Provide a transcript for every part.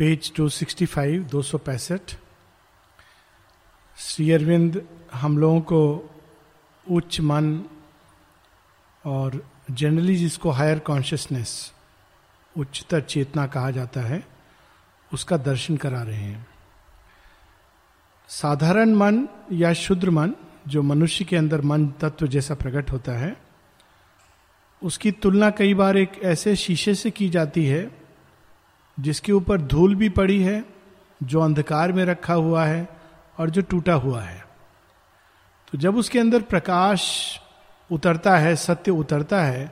Page 265 दो सौ पैंसठ। श्री अरविंद, हम लोगों को उच्च मन और जनरली जिसको हायर कॉन्शियसनेस उच्चतर चेतना कहा जाता है, उसका दर्शन करा रहे हैं। साधारण मन या शुद्र मन, जो मनुष्य के अंदर मन तत्व जैसा प्रकट होता है, उसकी तुलना कई बार एक ऐसे शीशे से की जाती है जिसके ऊपर धूल भी पड़ी है, जो अंधकार में रखा हुआ है और जो टूटा हुआ है। तो जब उसके अंदर प्रकाश उतरता है, सत्य उतरता है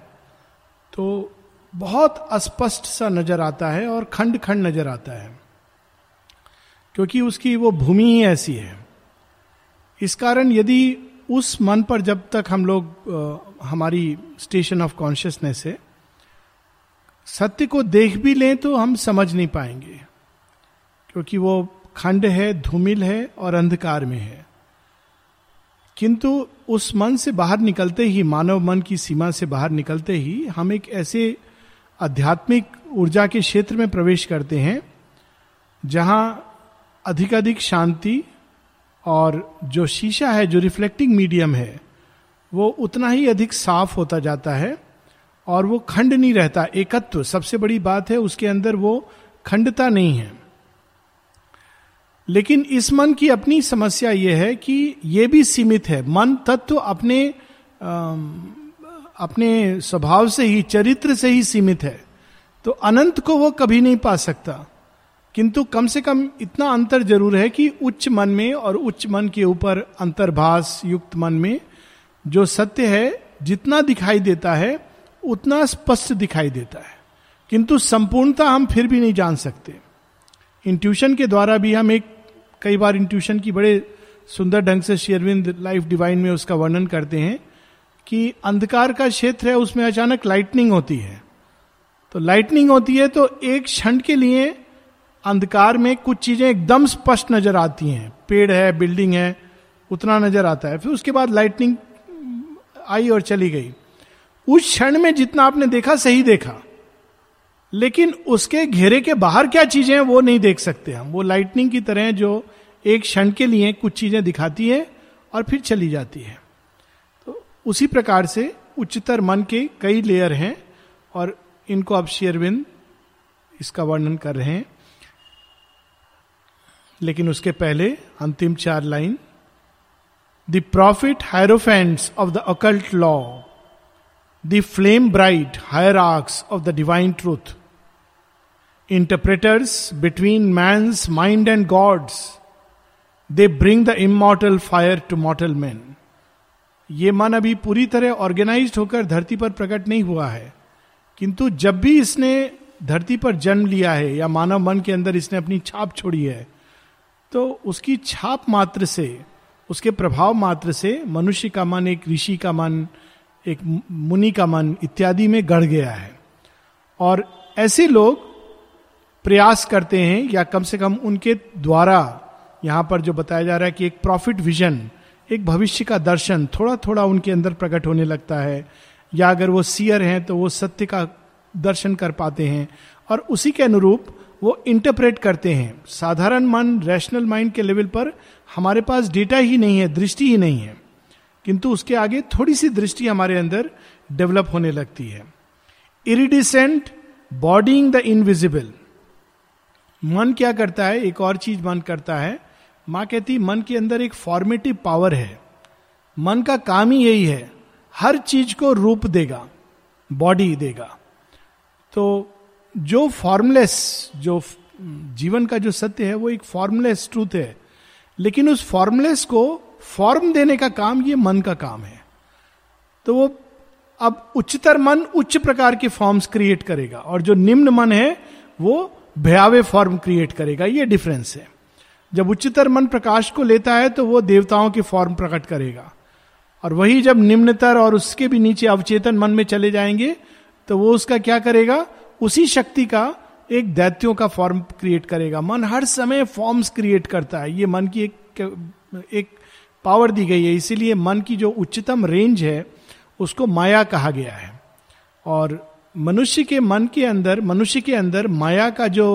तो बहुत अस्पष्ट सा नज़र आता है और खंड खंड नज़र आता है। क्योंकि उसकी वो भूमि ही ऐसी है। इस कारण यदि उस मन पर जब तक हम लोग हमारी स्टेशन ऑफ़ कॉन्शियसनेस है सत्य को देख भी लें तो हम समझ नहीं पाएँगे। क्योंकि वो खंड है, धूमिल है और अंधकार में है। किंतु उस मन से बाहर निकलते ही, मानव मन की सीमा से बाहर निकलते ही हम एक ऐसे आध्यात्मिक ऊर्जा के क्षेत्र में प्रवेश करते हैं, जहाँ अधिकाधिक शांति और जो शीशा है, जो रिफ्लेक्टिंग मीडियम है, वो उतना ही अधिक साफ़ होता जाता है। और वो खंड नहीं रहता, एकत्व। सबसे बड़ी बात है, उसके अंदर वो खंडता नहीं है। लेकिन इस मन की अपनी समस्या यह है कि यह भी सीमित है। मन तत्व अपने अपने स्वभाव से ही, चरित्र से ही सीमित है। तो अनंत को वो कभी नहीं पा सकता। किंतु कम से कम इतना अंतर ज़रूर है कि उच्च मन में और उच्च मन के ऊपर अंतर्भास युक्त मन में जो सत्य है, जितना दिखाई देता है उतना स्पष्ट दिखाई देता है। किंतु संपूर्णता हम फिर भी नहीं जान सकते। इंट्यूशन के द्वारा भी हम एक, कई बार इंट्यूशन की बड़े सुंदर ढंग से शेयरविंद लाइफ डिवाइन में उसका वर्णन करते हैं कि अंधकार का क्षेत्र है, उसमें अचानक लाइटनिंग होती है। तो लाइटनिंग होती है तो एक क्षण के लिए अंधकार में कुछ चीज़ें एकदम स्पष्ट नज़र आती हैं। पेड़ है बिल्डिंग है, उतना नज़र आता है। फिर उसके बाद लाइटनिंग आई और चली गई। उस क्षण में जितना आपने देखा, सही देखा। लेकिन उसके घेरे के बाहर क्या चीज़ें हैं, वो नहीं देख सकते हम। वो लाइटनिंग की तरह जो एक क्षण के लिए कुछ चीज़ें दिखाती है और फिर चली जाती है। तो उसी प्रकार से उच्चतर मन के कई लेयर हैं और इनको अब शेयरविंद इसका वर्णन कर रहे हैं। लेकिन उसके पहले अंतिम चार line the prophet hierophants of the occult law flame bright hierarchs of the divine truth interpreters between man's mind and God's they bring the immortal fire to mortal man ये मन अभी पूरी तरह ऑर्गेनाइज होकर धरती पर प्रकट नहीं हुआ है। किंतु जब भी इसने धरती पर जन्म लिया है या मानव मन के अंदर इसने अपनी छाप छोड़ी है तो उसकी छाप मात्र से, उसके प्रभाव मात्र से मनुष्य का मन एक ऋषि का मन एक मुनि का मन इत्यादि में गढ़ गया है। और ऐसे लोग प्रयास करते हैं, या कम से कम उनके द्वारा यहाँ पर जो बताया जा रहा है कि एक प्रॉफिट विजन, एक भविष्य का दर्शन थोड़ा थोड़ा उनके अंदर प्रकट होने लगता है। या अगर वो सियर हैं तो वो सत्य का दर्शन कर पाते हैं। और उसी के अनुरूप वो इंटरप्रेट करते हैं। साधारण मन रैशनल माइंड के लेवल पर हमारे पास डेटा ही नहीं है, दृष्टि ही नहीं है। किंतु उसके आगे थोड़ी सी दृष्टि हमारे अंदर डेवलप होने लगती है। इरिडिसेंट बॉडिंग द इनविजिबल मन क्या करता है? एक और चीज़ मन करता है। माँ कहती, मन के अंदर एक फॉर्मेटिव पावर है। मन का काम ही यही है। हर चीज़ को रूप देगा बॉडी देगा। तो जो फॉर्मलेस जो जीवन का जो सत्य है, वो एक फॉर्मलेस ट्रूथ है। लेकिन उस फॉर्मलेस को फॉर्म देने का काम ये मन का काम है। तो वो अब उच्चतर मन उच्च प्रकार के फॉर्म्स क्रिएट करेगा और जो निम्न मन है, वो भयावे फॉर्म क्रिएट करेगा। ये डिफरेंस है। जब उच्चतर मन प्रकाश को लेता है तो वो देवताओं के फॉर्म प्रकट करेगा। और वही जब निम्नतर और उसके भी नीचे अवचेतन मन में चले जाएँगे तो वो उसका क्या करेगा? उसी शक्ति का एक दैत्यों का फॉर्म क्रिएट करेगा। मन हर समय फॉर्म्स क्रिएट करता है। ये मन की एक एक पावर दी गई है, इसीलिए मन की जो उच्चतम रेंज है, उसको माया कहा गया है। और मनुष्य के मन के अंदर, मनुष्य के अंदर माया का जो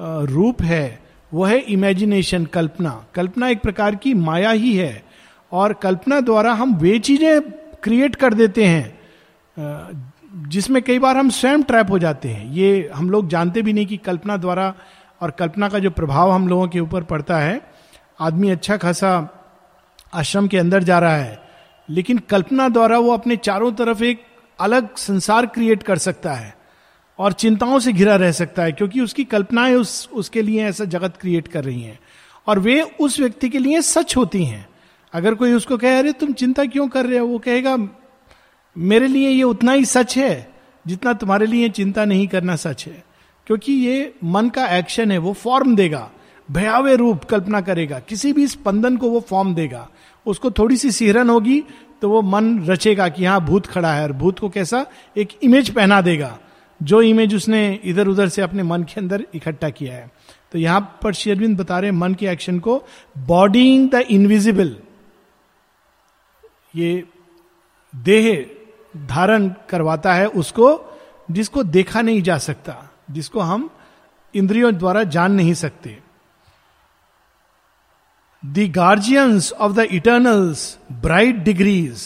रूप है वह है इमेजिनेशन कल्पना। कल्पना एक प्रकार की माया ही है। और कल्पना द्वारा हम वे चीज़ें क्रिएट कर देते हैं जिसमें कई बार हम स्वयं ट्रैप हो जाते हैं। ये हम लोग जानते भी नहीं कि कल्पना द्वारा और कल्पना का जो प्रभाव हम लोगों के ऊपर पड़ता है। आदमी अच्छा खासा आश्रम के अंदर जा रहा है। लेकिन कल्पना द्वारा वो अपने चारों तरफ़ एक अलग संसार क्रिएट कर सकता है और चिंताओं से घिरा रह सकता है, क्योंकि उसकी कल्पनाएँ उस, उसके लिए ऐसा जगत क्रिएट कर रही हैं। और वे उस व्यक्ति के लिए सच होती हैं। अगर कोई उसको कहे, अरे, तुम चिंता क्यों कर रहे हो? वो कहेगा, मेरे लिए ये उतना ही सच है जितना तुम्हारे लिए चिंता नहीं करना सच है। क्योंकि ये मन का एक्शन है, वो फॉर्म देगा। भयावे रूप कल्पना करेगा। किसी भी स्पंदन को वो फॉर्म देगा। उसको थोड़ी सी सिहरन होगी तो वो मन रचेगा कि हाँ भूत खड़ा है। और भूत को कैसा? एक इमेज पहना देगा। जो इमेज उसने इधर उधर से अपने मन के अंदर इकट्ठा किया है। तो यहाँ पर शेरविंद बता रहे मन के एक्शन को बॉडीइंग द इनविजिबल ये देह धारण करवाता है उसको, जिसको देखा नहीं जा सकता, जिसको हम इंद्रियों द्वारा जान नहीं सकते। The guardians of the eternal's bright degrees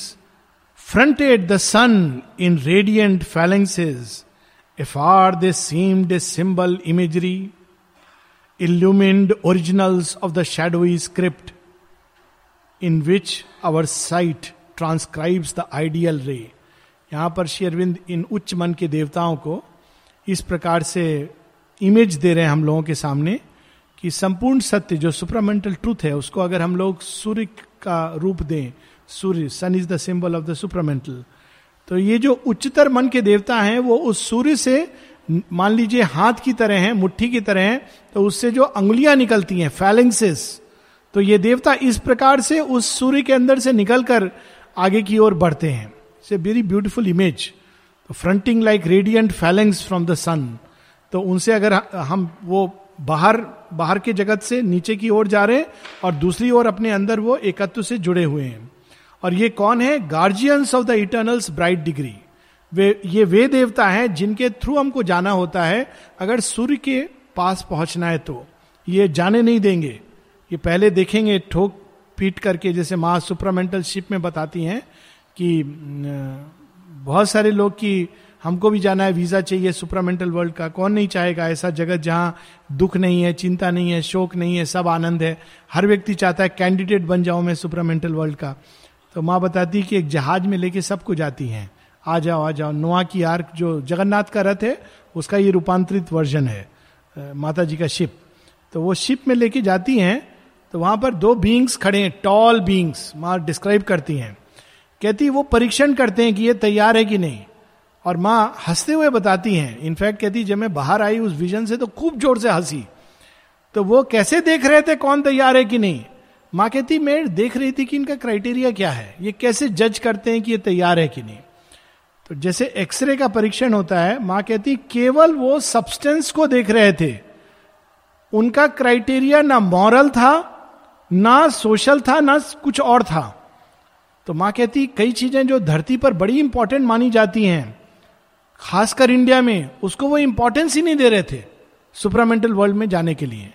fronted the sun in radiant phalanxes if or they seemed a symbol imagery illumined original of the shadow script in which our sight transcribes the ideal ray यहाँ पर श्री अरविंद इन उच्च मन के देवताओं को इस प्रकार से इमेज दे रहे हैं हम लोगों के सामने। कि संपूर्ण सत्य, जो सुपरामेंटल ट्रूथ है, उसको अगर हम लोग सूर्य का रूप दें, सूर्य sun is the symbol of the supramental तो ये जो उच्चतर मन के देवता हैं, वो उस सूर्य से मान लीजिए हाथ की तरह हैं, मुट्ठी की तरह हैं तो उससे जो अंगुलियाँ निकलती हैं फैलेंसेस तो ये देवता इस प्रकार से उस सूर्य के अंदर से निकलकर आगे की ओर बढ़ते हैं। It's a very beautiful image fronting like radiant phalanx from the sun तो उनसे अगर हम वो बाहर बाहर के जगत से नीचे की ओर जा रहे हैं और दूसरी ओर अपने अंदर वो एकत्व से जुड़े हुए हैं। और ये कौन है? Guardians of the eternal's bright degree वे, ये वे देवता हैं जिनके थ्रू हमको जाना होता है, अगर सूर्य के पास पहुँचना है तो। ये जाने नहीं देंगे। ये पहले देखेंगे, ठोक पीट करके, जैसे माँ सुपरामेंटल शिप में बताती हैं कि बहुत सारे लोग की हमको भी जाना है, वीज़ा चाहिए सुपरामेंटल वर्ल्ड का। कौन नहीं चाहेगा ऐसा जगत जहाँ दुख नहीं है, चिंता नहीं है, शोक नहीं है, सब आनंद है। हर व्यक्ति चाहता है कैंडिडेट बन जाऊँ मैं सुपरामेंटल वर्ल्ड का। तो माँ बताती कि एक जहाज़ में लेके सबको जाती हैं। आ जाओ आ जाओ। नोआ की आर्क जो जगन्नाथ का रथ है, उसका ये रूपांतरित वर्जन है माता जी का शिप। तो वो शिप में लेके जाती हैं तो वहाँ पर दो बींग्स खड़े हैं टॉल बींग्स माँ डिस्क्राइब करती हैं। कहती वो परीक्षण करते हैं कि ये तैयार है कि नहीं। और माँ हँसते हुए बताती हैं। इनफैक्ट कहती, जब मैं बाहर आई उस विजन से तो खूब ज़ोर से हँसी। तो वो कैसे देख रहे थे कौन तैयार है कि नहीं? माँ कहती, मैं देख रही थी कि इनका क्राइटेरिया क्या है? ये कैसे जज करते हैं कि ये तैयार है कि नहीं? तो जैसे एक्सरे का परीक्षण होता है, माँ कहती, केवल वो सब्सटेंस को देख रहे थे। उनका क्राइटेरिया ना मॉरल था, ना सोशल था, ना कुछ और था। तो माँ कहती, कई चीज़ें जो धरती पर बड़ी इंपॉर्टेंट मानी जाती हैं। खासकर इंडिया में उसको वो इंपॉर्टेंस ही नहीं दे रहे थे सुपरामेंटल वर्ल्ड में जाने के लिए।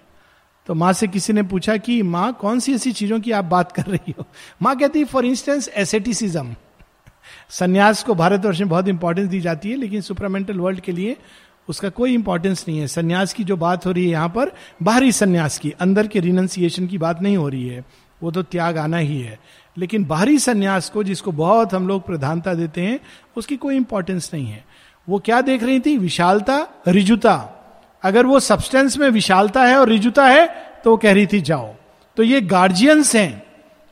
तो माँ से किसी ने पूछा कि माँ, कौन सी ऐसी चीज़ों की आप बात कर रही हो? माँ कहती फॉर इंस्टेंस एसेटिसिज्म संन्यास को भारतवर्ष में बहुत इंपॉर्टेंस दी जाती है, लेकिन सुपरामेंटल वर्ल्ड के लिए उसका कोई इंपॉर्टेंस नहीं है। संन्यास की जो बात हो रही है यहाँ पर, बाहरी संन्यास की, अंदर के रिनंसिएशन की बात नहीं हो रही है। वो तो त्याग आना ही है। लेकिन बाहरी संन्यास को, जिसको बहुत हम लोग प्रधानता देते हैं, उसकी कोई इंपॉर्टेंस नहीं है। वो क्या देख रही थी? विशालता, रिजुता। अगर वो सब्सटेंस में विशालता है और रिजुता है तो वो कह रही थी, जाओ। तो ये गार्जियंस हैं,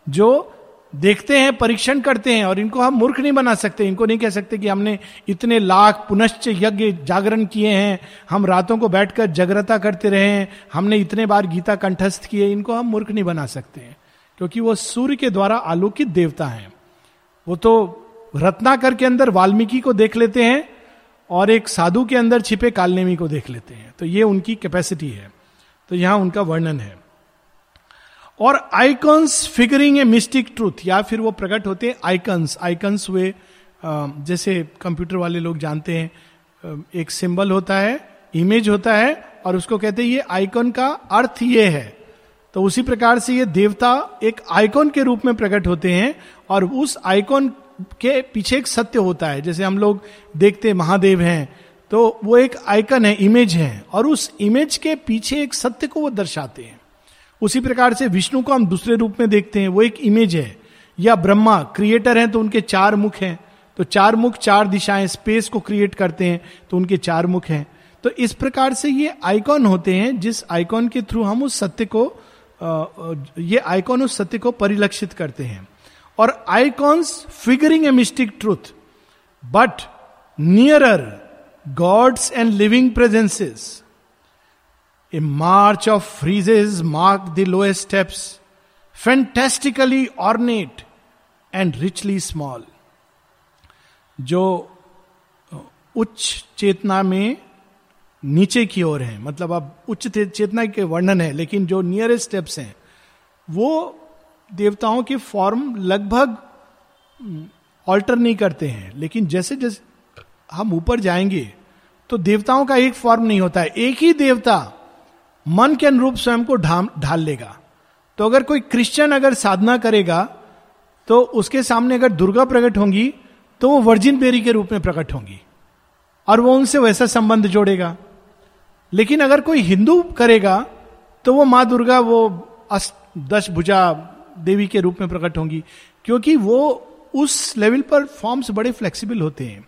जो देखते हैं, परीक्षण करते हैं, और इनको हम मूर्ख नहीं बना सकते। इनको नहीं कह सकते कि हमने इतने लाख पुनश्च यज्ञ जागरण किए हैं, हम रातों को बैठकर जागरता करते रहे हैं, हमने इतने बार गीता कंठस्थ किए, इनको हम मूर्ख नहीं बना सकते क्योंकि वो सूर्य के द्वारा आलोकित देवता हैं। वो तो रत्नाकर के अंदर वाल्मीकि को देख लेते हैं और एक साधु के अंदर छिपे कालनेमी को देख लेते हैं। तो ये उनकी कैपेसिटी है। तो यहाँ उनका वर्णन है। और icons figuring a mystic truth या फिर वो प्रकट होते हैं आइकन्स आइकन्स वे जैसे कंप्यूटर वाले लोग जानते हैं एक सिंबल होता है इमेज होता है, और उसको कहते हैं, ये आइकॉन का अर्थ ये है। तो उसी प्रकार से ये देवता एक आइकॉन के रूप में प्रकट होते हैं, और उस आइकॉन के पीछे एक सत्य होता है। जैसे हम लोग देखते महादेव हैं तो वो एक आइकन है इमेज है, और उस इमेज के पीछे एक सत्य को वो दर्शाते हैं। उसी प्रकार से विष्णु को हम दूसरे रूप में देखते हैं, वो एक इमेज है। या ब्रह्मा क्रिएटर हैं तो उनके चार मुख हैं। तो चार मुख, चार दिशाएँ स्पेस को क्रिएट करते हैं तो उनके चार मुख हैं। तो इस प्रकार से ये आइकॉन होते हैं, जिस आइकॉन के थ्रू हम उस सत्य को ये आइकॉन उस सत्य को परिलक्षित करते हैं। और icons figuring a mystic truth but nearer gods and living presences a march of friezes mark the lowest steps fantastically ornate and richly small जो उच्च चेतना में नीचे की ओर है मतलब अब उच्च चेतना के वर्णन है, लेकिन जो नियरेस्ट स्टेप्स हैं, वो देवताओं के फॉर्म लगभग ऑल्टर नहीं करते हैं। लेकिन जैसे जैसे हम ऊपर जाएँगे तो देवताओं का एक फॉर्म नहीं होता है। एक ही देवता मन के अनुरूप स्वयं को ढाल लेगा। तो अगर कोई क्रिश्चियन अगर साधना करेगा तो उसके सामने अगर दुर्गा प्रकट होंगी तो वो वर्जिन बेरी के रूप में प्रकट होंगी। और वो उनसे वैसा संबंध जोड़ेगा। लेकिन अगर कोई हिंदू करेगा तो वो माँ दुर्गा, वो दस भुजा देवी के रूप में प्रकट होंगी, क्योंकि वो उस लेवल पर फॉर्म्स बड़े फ्लेक्सिबल होते हैं।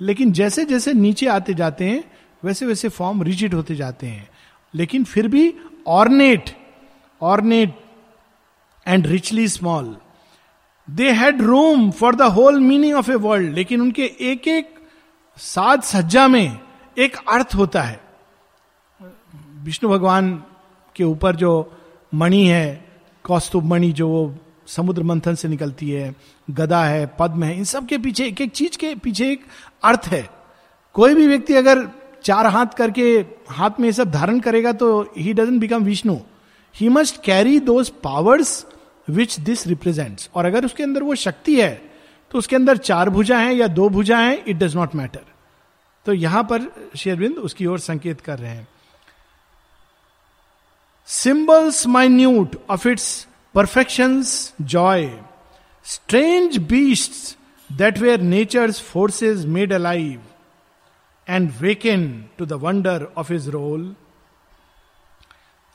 लेकिन जैसे जैसे नीचे आते जाते हैं, वैसे वैसे फॉर्म रिजिड होते जाते हैं। लेकिन फिर भी ornate ornate and richly small they had room for the whole meaning of a world लेकिन उनके एक एक साज सज्जा में एक अर्थ होता है। विष्णु भगवान के ऊपर जो मणि है कौस्तुभ मणि जो वो समुद्र मंथन से निकलती है, गदा है, पद्म है, इन सब के पीछे एक एक चीज़ के पीछे एक अर्थ है। कोई भी व्यक्ति अगर चार हाथ करके हाथ में ये सब धारण करेगा तो ही doesn't become Vishnu he must carry those powers which this represents और अगर उसके अंदर वो शक्ति है तो उसके अंदर चार भुजा है या दो भुजा है इट डज नॉट मैटर तो यहाँ पर शेरविंद उसकी ओर संकेत कर रहे हैं। Symbols minute of its perfection joy strange beast that were nature's forces made alive and waken to the wonder of his role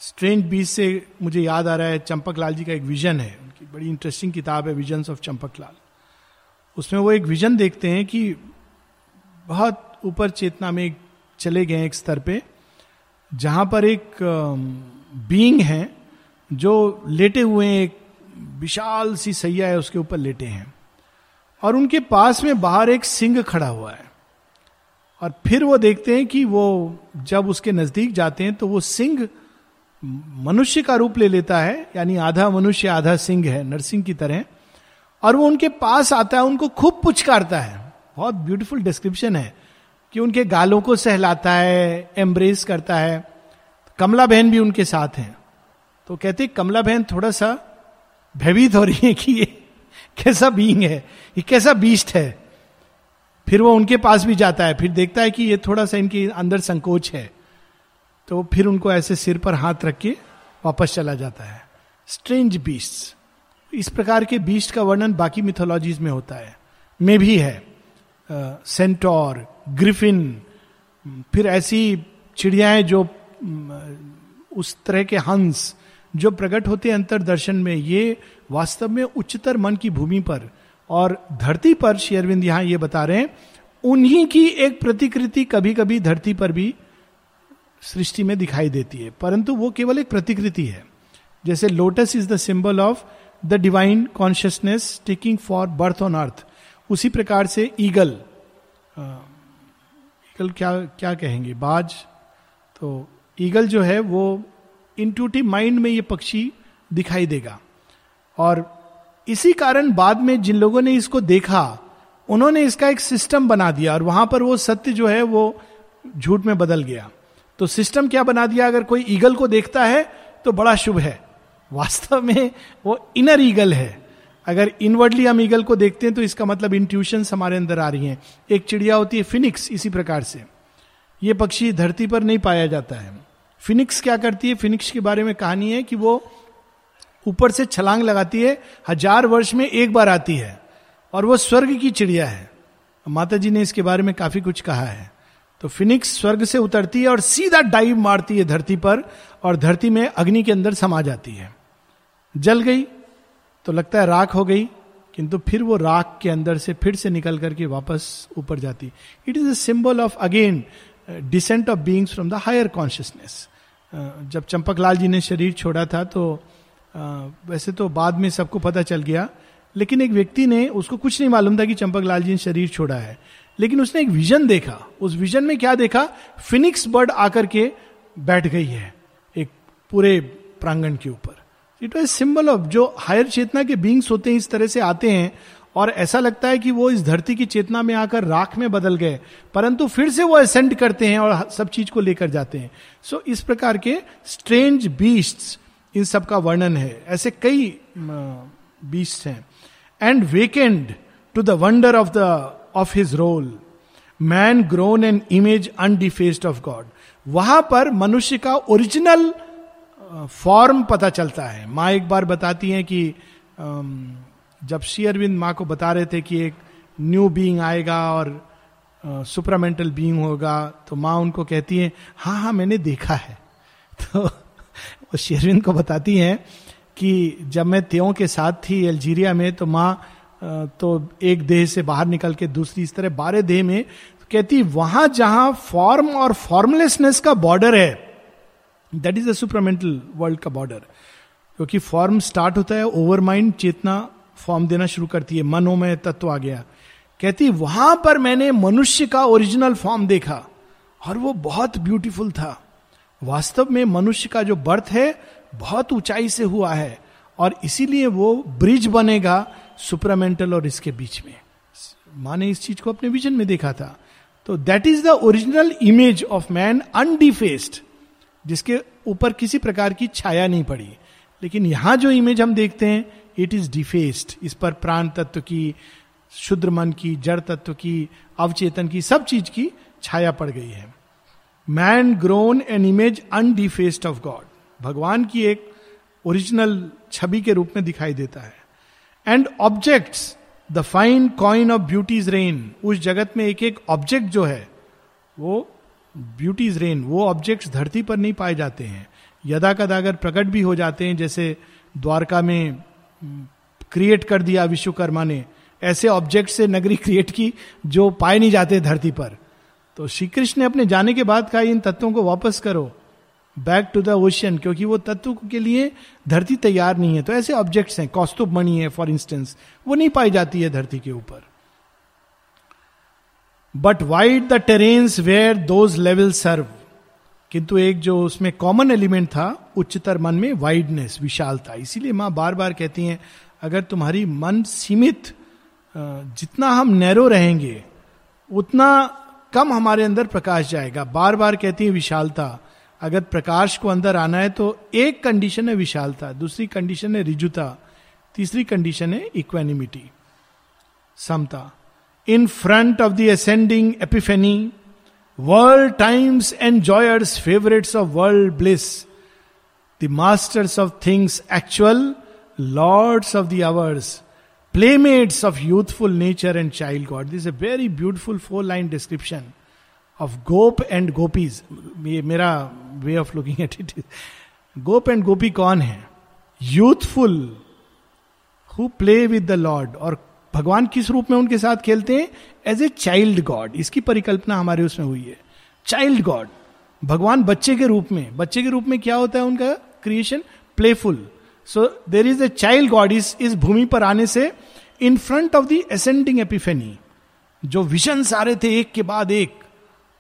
strange beast से मुझे याद आ रहा है, चंपक लाल जी का एक विजन है। उनकी बड़ी इंटरेस्टिंग किताब है विजन ऑफ़ चंपक लाल। उसमें वो एक विजन देखते हैं कि बहुत ऊपर चेतना में चले गए एक स्तर पे, जहाँ पर एक बीइंग है, जो लेटे हुए एक विशाल सी सैया है, उसके ऊपर लेटे हैं। और उनके पास में बाहर एक सिंह खड़ा हुआ है। और फिर वो देखते हैं कि वो जब उसके नज़दीक जाते हैं तो वो सिंह मनुष्य का रूप ले लेता है, यानी आधा मनुष्य, आधा सिंह है, नरसिंह की तरह। और वो उनके पास आता है, उनको खूब पुचकारता है। बहुत ब्यूटीफुल डिस्क्रिप्शन है कि उनके गालों को सहलाता है एम्ब्रेस करता है। कमला बहन भी उनके साथ हैं। तो कहते कमला बहन थोड़ा सा भयभीत हो रही है कि ये कैसा बींग है? ये कैसा बीस्ट है? फिर वो उनके पास भी जाता है, फिर देखता है कि ये थोड़ा सा इनके अंदर संकोच है। तो फिर उनको ऐसे सिर पर हाथ रख के वापस चला जाता है। स्ट्रेंज बीस्ट इस प्रकार के बीस्ट का वर्णन बाकी मिथोलॉजीज में होता है। में भी है। सेंटोर ग्रिफिन फिर ऐसी चिड़ियाएँ जो उस तरह के हंस जो प्रकट होते हैं अंतर दर्शन में, ये वास्तव में उच्चतर मन की भूमि पर और धरती पर शेयरविंद यहाँ ये बता रहे हैं, उन्हीं की एक प्रतिकृति कभी कभी धरती पर भी सृष्टि में दिखाई देती है। परंतु वो केवल एक प्रतिकृति है। जैसे lotus is the symbol of the divine consciousness taking for birth on earth उसी प्रकार से ईगल ईगल क्या क्या कहेंगे? बाज तो ईगल जो है वो इंटूटिव माइंड में ये पक्षी दिखाई देगा। और इसी कारण बाद में जिन लोगों ने इसको देखा, उन्होंने इसका एक सिस्टम बना दिया और वहाँ पर वो सत्य जो है वो झूठ में बदल गया। तो सिस्टम क्या बना दिया? अगर कोई ईगल को देखता है तो बड़ा शुभ है। वास्तव में वो इनर ईगल है। अगर इनवर्डली हम ईगल को देखते हैं तो इसका मतलब इंट्यूशन हमारे अंदर आ रही हैं। एक चिड़िया होती है फिनिक्स इसी प्रकार से। ये पक्षी धरती पर नहीं पाया जाता है। फिनिक्स क्या करती है? फिनिक्स के बारे में कहानी है कि वो ऊपर से छलांग लगाती है, हज़ार वर्ष में एक बार आती है और वो स्वर्ग की चिड़िया है। माता जी ने इसके बारे में काफ़ी कुछ कहा है। तो फिनिक्स स्वर्ग से उतरती है और सीधा डाइव मारती है धरती पर और धरती में अग्नि के अंदर समा जाती है। जल गई तो लगता है राख हो गई, किंतु फिर वो राख के अंदर से फिर से निकल करके वापस ऊपर जाती। It is a symbol of again descent of beings from the higher consciousness जब चंपक जी ने शरीर छोड़ा था तो वैसे तो बाद में सबको पता चल गया, लेकिन एक व्यक्ति ने, उसको कुछ नहीं मालूम था कि चंपक जी ने शरीर छोड़ा है। लेकिन उसने एक विजन देखा, उस विजन में क्या देखा? फिनिक्स बर्ड आकर के बैठ गई है, एक पूरे प्रांगण के ऊपर। इट वॉज़ सिंबल ऑफ़ जो हायर चेतना के बींग्स होते हैं, इस तरह से आते हैं और ऐसा लगता है कि वो इस धरती की चेतना में आकर राख में बदल गए, परंतु फिर से वो असेंड करते हैं और सब चीज़ को लेकर जाते हैं। सो इस प्रकार के स्ट्रेंज बीस्ट इन सब का वर्णन है। ऐसे कई बीस्ट हैं। And wakened to the wonder of the of his role man grown an image undefaced of God वहाँ पर मनुष्य का ओरिजिनल फॉर्म पता चलता है। माँ एक बार बताती हैं कि जब शेयरविंद माँ को बता रहे थे कि एक न्यू बीइंग आएगा और सुपरामेंटल बीइंग होगा तो माँ उनको कहती है हाँ हाँ मैंने देखा है। तो वो शेयरविंद को बताती हैं कि जब मैं त्यों के साथ थी अल्जीरिया में तो माँ तो एक देह से बाहर निकल के दूसरी इस तरह बारह देह में तो कहती, वहाँ जहाँ फॉर्म और फॉर्मलेसनेस का बॉर्डर है, that is the supramental world का बॉर्डर, क्योंकि फॉर्म स्टार्ट होता है ओवर माइंड, चेतना फॉर्म देना शुरू करती है, मनोमय तत्व आ गया। कहती, वहाँ पर मैंने मनुष्य का ओरिजिनल फॉर्म देखा और वो बहुत ब्यूटीफुल था। वास्तव में मनुष्य का जो बर्थ है, बहुत ऊंचाई से हुआ है और इसीलिए वो ब्रिज बनेगा सुपरामेंटल और इसके बीच में। माँ ने इस चीज़ को अपने विजन में देखा था। तो that is the original image of man undefaced जिसके ऊपर किसी प्रकार की छाया नहीं पड़ी। लेकिन यहाँ जो इमेज हम देखते हैं इट इज़ डिफेस्ड इस पर प्राण तत्व की, शुद्र मन की, जड़ तत्व की, अवचेतन की, सब चीज़ की छाया पड़ गई है। Man grown an image undefaced of God भगवान की एक ओरिजिनल छवि के रूप में दिखाई देता है। And objects the fine coin of beauty's reign उस जगत में एक एक ऑब्जेक्ट जो है, वो ब्यूटीज रेन वो ऑब्जेक्ट्स धरती पर नहीं पाए जाते हैं। यदा कदा अगर प्रकट भी हो जाते हैं, जैसे द्वारका में क्रिएट कर दिया विश्वकर्मा ने। ऐसे ऑब्जेक्ट से नगरी क्रिएट की जो पाए नहीं जाते धरती पर। तो श्री कृष्ण ने अपने जाने के बाद कहा, इन तत्वों को वापस करो। बैक टू द ओशियन क्योंकि वो तत्व के लिए धरती तैयार नहीं है। तो ऐसे ऑब्जेक्ट्स हैं कौस्तुभ मणि है फॉर इंस्टेंस वो नहीं पाई जाती है धरती के ऊपर। But wide the terrains where those level serve किंतु एक जो उसमें कॉमन एलिमेंट था, उच्चतर मन में वाइडनेस विशालता। इसीलिए माँ बार बार कहती हैं, अगर तुम्हारी मन सीमित जितना हम नैरो रहेंगे, उतना कम हमारे अंदर प्रकाश जाएगा। बार बार कहती है विशालता। अगर प्रकाश को अंदर आना है तो एक कंडीशन है विशालता, दूसरी कंडीशन है रिजुता, तीसरी कंडीशन है equanimity Samta. In front of the ascending epiphany world times enjoyers favourites of world bliss the masters of things actual lords of the hours playmates of youthful nature and child god this a very beautiful four line description of gop and gopis ये मेरा way of looking at it gop and gopi कौन है? Youthful who play with the lord और भगवान किस रूप में उनके साथ खेलते हैं? एज ए चाइल्ड गॉड इसकी परिकल्पना हमारे उसमें हुई है। चाइल्ड गॉड भगवान बच्चे के रूप में। बच्चे के रूप में क्या होता है उनका creation playful so there is a child god इस इस भूमि पर आने से in front of the ascending epiphany जो विजन सारे थे एक के बाद एक,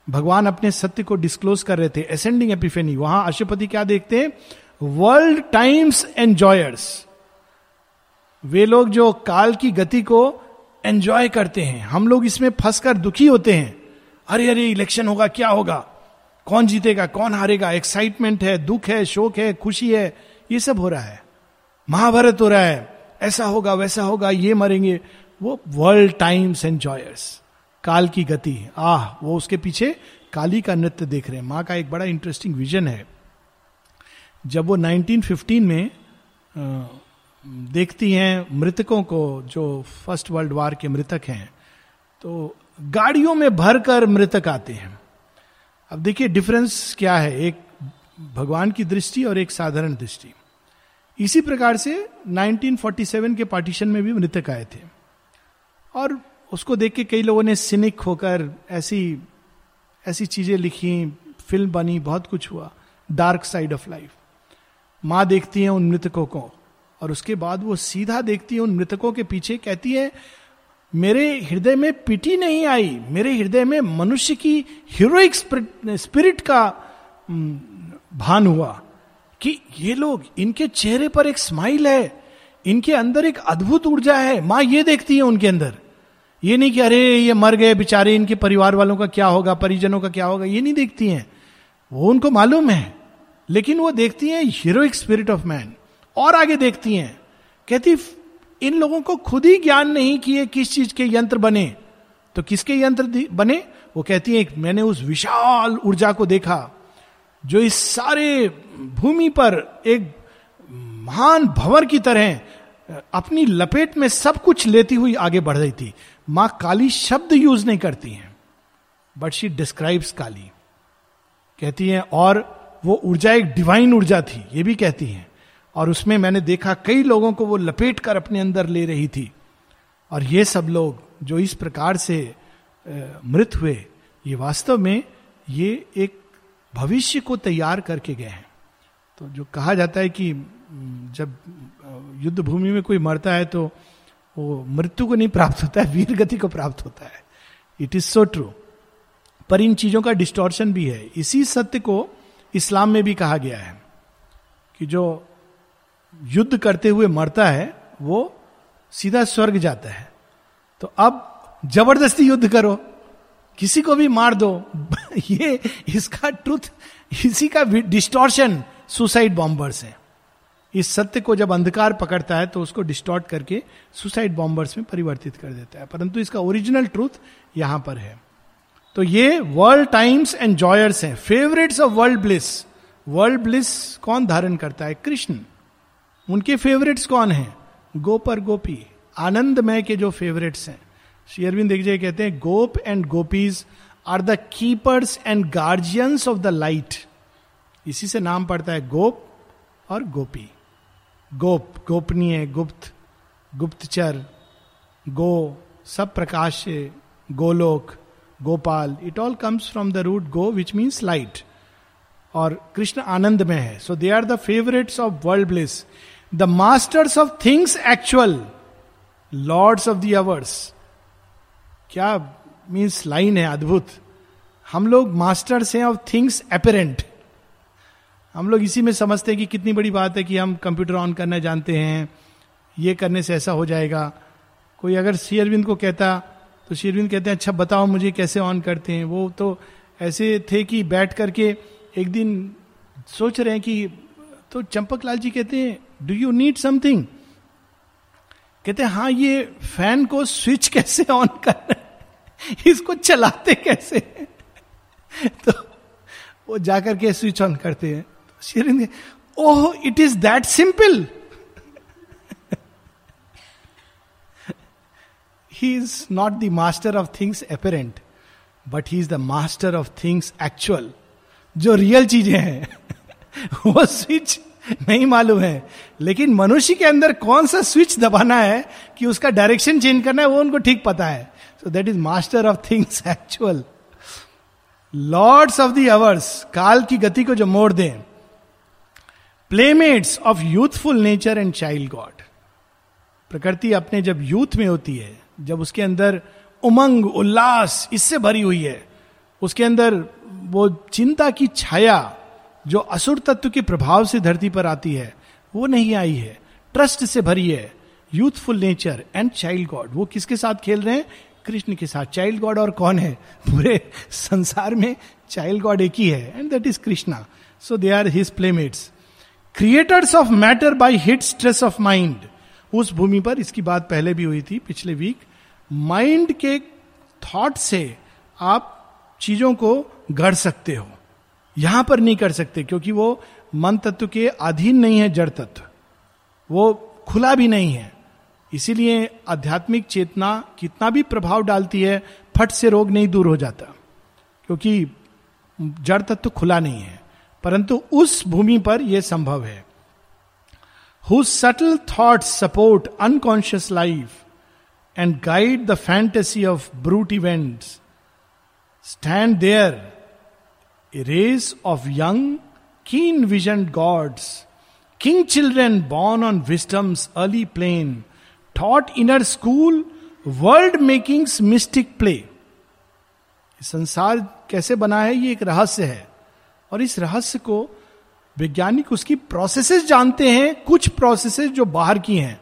भगवान अपने सत्य को डिस्क्लोज कर रहे थे। असेंडिंग एपिफेनी वहाँ अशुपति क्या देखते हैं? वर्ल्ड टाइम्स एंजॉयर्स वे लोग जो काल की गति को एंजॉय करते हैं। हम लोग इसमें फंसकर दुखी होते हैं। अरे अरे इलेक्शन होगा, क्या होगा? कौन जीतेगा, कौन हारेगा? एक्साइटमेंट है, दुख है, शोक है, खुशी है, ये सब हो रहा है। महाभारत हो रहा है। ऐसा होगा, वैसा होगा, ये मरेंगे। वो वर्ल्ड टाइम्स एंजॉयर्स काल की गति आह, वो उसके पीछे काली का नृत्य देख रहे हैं। माँ का एक बड़ा इंटरेस्टिंग विजन है। जब वो 1915 में देखती हैं मृतकों को, जो फ़र्स्ट वर्ल्ड वार के मृतक हैं तो गाड़ियों में भरकर मृतक आते हैं। अब देखिए डिफरेंस क्या है? एक भगवान की दृष्टि और एक साधारण दृष्टि। इसी प्रकार से 1947 के पार्टीशन में भी मृतक आए थे। और उसको देख के कई लोगों ने सिनिक होकर ऐसी ऐसी चीज़ें लिखी फ़िल्म बनी, बहुत कुछ हुआ। डार्क साइड ऑफ़ लाइफ माँ देखती है उन मृतकों को। और उसके बाद वो सीधा देखती है उन मृतकों के पीछे, कहती है, मेरे हृदय में पिटी नहीं आई, मेरे हृदय में मनुष्य की हीरोइक स्पिरिट का भान हुआ कि ये लोग, इनके चेहरे पर एक स्माइल है, इनके अंदर एक अद्भुत ऊर्जा है, माँ ये देखती है उनके अंदर। ये नहीं कि, अरे, ये मर गए बेचारे, इनके परिवार वालों का क्या होगा, परिजनों का क्या होगा? ये नहीं देखती हैं। वो उनको मालूम है, लेकिन वो देखती हैं हीरोइक स्पिरिट ऑफ़ मैन और आगे देखती हैं। कहती, इन लोगों को खुद ही ज्ञान नहीं कि ये किस चीज़ के यंत्र बने? तो किसके यंत्र बने? वो कहती है मैंने उस विशाल ऊर्जा को देखा, जो इस सारे भूमि पर एक महान भंवर की तरह, अपनी लपेट में सब कुछ लेती हुई आगे बढ़ रही थी। माँ काली शब्द यूज़ नहीं करती हैं बट शी डिस्क्राइब्स काली। कहती हैं, और वो ऊर्जा एक डिवाइन ऊर्जा थी। ये भी कहती हैं। और उसमें मैंने देखा कई लोगों को वो लपेट कर अपने अंदर ले रही थी। और ये सब लोग जो इस प्रकार से मृत हुए, ये वास्तव में ये एक भविष्य को तैयार करके गए हैं। तो जो कहा जाता है कि जब युद्ध भूमि में कोई मरता है तो वो मृत्यु को नहीं प्राप्त होता है वीर गति को प्राप्त होता है। इट इज़ सो ट्रू पर इन चीज़ों का डिस्टोर्शन भी है। इसी सत्य को इस्लाम में भी कहा गया है कि जो युद्ध करते हुए मरता है, वो सीधा स्वर्ग जाता है। तो अब ज़बरदस्ती युद्ध करो, किसी को भी मार दो, ये इसका ट्रुथ इसी का डिस्टोर्शन सुसाइड बॉम्बर्स है। इस सत्य को जब अंधकार पकड़ता है तो उसको डिस्टॉर्ट करके सुसाइड बॉम्बर्स में परिवर्तित कर देता है। परंतु इसका ओरिजिनल ट्रूथ यहाँ पर है। तो ये वर्ल्ड टाइम्स एंड जॉयर्स हैं। Favourites of world bliss world bliss कौन धारण करता है? कृष्ण। उनके फेवरेट्स कौन है? गोपर गोपी। आनंदमय के जो फेवरेट्स हैं। श्री अरविंद देखिए कहते हैं, gop and gopis are the keepers and guardians of the light इसी से नाम पड़ता है गोप और गोपी। गोप, गोपनीय, गुप्त, गुप्तचर, गो, सब प्रकाश Golok, Gopal. It all comes from the root go which means light और कृष्ण आनंद में है। So they are the favourites of world bliss the masters of things actual lords of the hours क्या मीन्स लाइन है, अद्भुत। हम लोग masters हैं ऑफ़ थिंग्स अपेरेंट हम लोग इसी में समझते हैं कि कितनी बड़ी बात है कि हम कंप्यूटर ऑन करना जानते हैं, ये करने से ऐसा हो जाएगा। कोई अगर शेयरविंद को कहता तो शेयरविंद कहते हैं अच्छा बताओ मुझे कैसे ऑन करते हैं? वो तो ऐसे थे कि बैठ करके एक दिन सोच रहे हैं कि तो चंपक लाल जी कहते हैं डू यू नीड समथिंग कहते हैं ये फ़ैन को स्विच कैसे ऑन करना इसको चलाते कैसे तो वो जाकर के स्विच ऑन करते हैं। शेरिंद ओह it is that simple he is not the master of things apparent but he is the master of things actual जो रियल चीज़ें हैं, वो स्विच नहीं मालूम है। लेकिन मनुष्य के अंदर कौन सा स्विच दबाना है कि उसका डायरेक्शन चेंज करना है, वो उनको ठीक पता है। So that is master of things actual lords of the hours काल की गति को जो मोड़ दें। Playmates of youthful nature and child god प्रकृति अपने जब यूथ में होती है, जब उसके अंदर उमंग, उल्लास इससे भरी हुई है, उसके अंदर वो चिंता की छाया जो असुर तत्व के प्रभाव से धरती पर आती है, वो नहीं आई है। ट्रस्ट से भरी है। Youthful nature and child god वो किसके साथ खेल रहे हैं? कृष्ण के साथ। चाइल्ड गॉड और कौन है? पूरे संसार में चाइल्ड गॉड एक ही है and that is Krishna so they are his playmates creators of matter by hid stress of mind उस भूमि पर, इसकी बात पहले भी हुई थी पिछले वीक माइंड के थॉट से आप चीज़ों को गढ़ सकते हो। यहाँ पर नहीं कर सकते, क्योंकि वो मन तत्व के अधीन नहीं है जड़ तत्व। वो खुला भी नहीं है। इसीलिए आध्यात्मिक चेतना कितना भी प्रभाव डालती है, फट से रोग नहीं दूर हो जाता, क्योंकि जड़ तत्व खुला नहीं है। परंतु उस भूमि पर यह संभव है। Who subtle thought support unconscious life and guide the fantasy of brute events stand their race of young keen vision gods king children born on wisdom's early plane thought inner school world making mystic play संसार कैसे बना है? ये एक रहस्य है। और इस रहस्य को वैज्ञानिक उसकी प्रोसेसेस जानते हैं, कुछ प्रोसेसेस जो बाहर की हैं,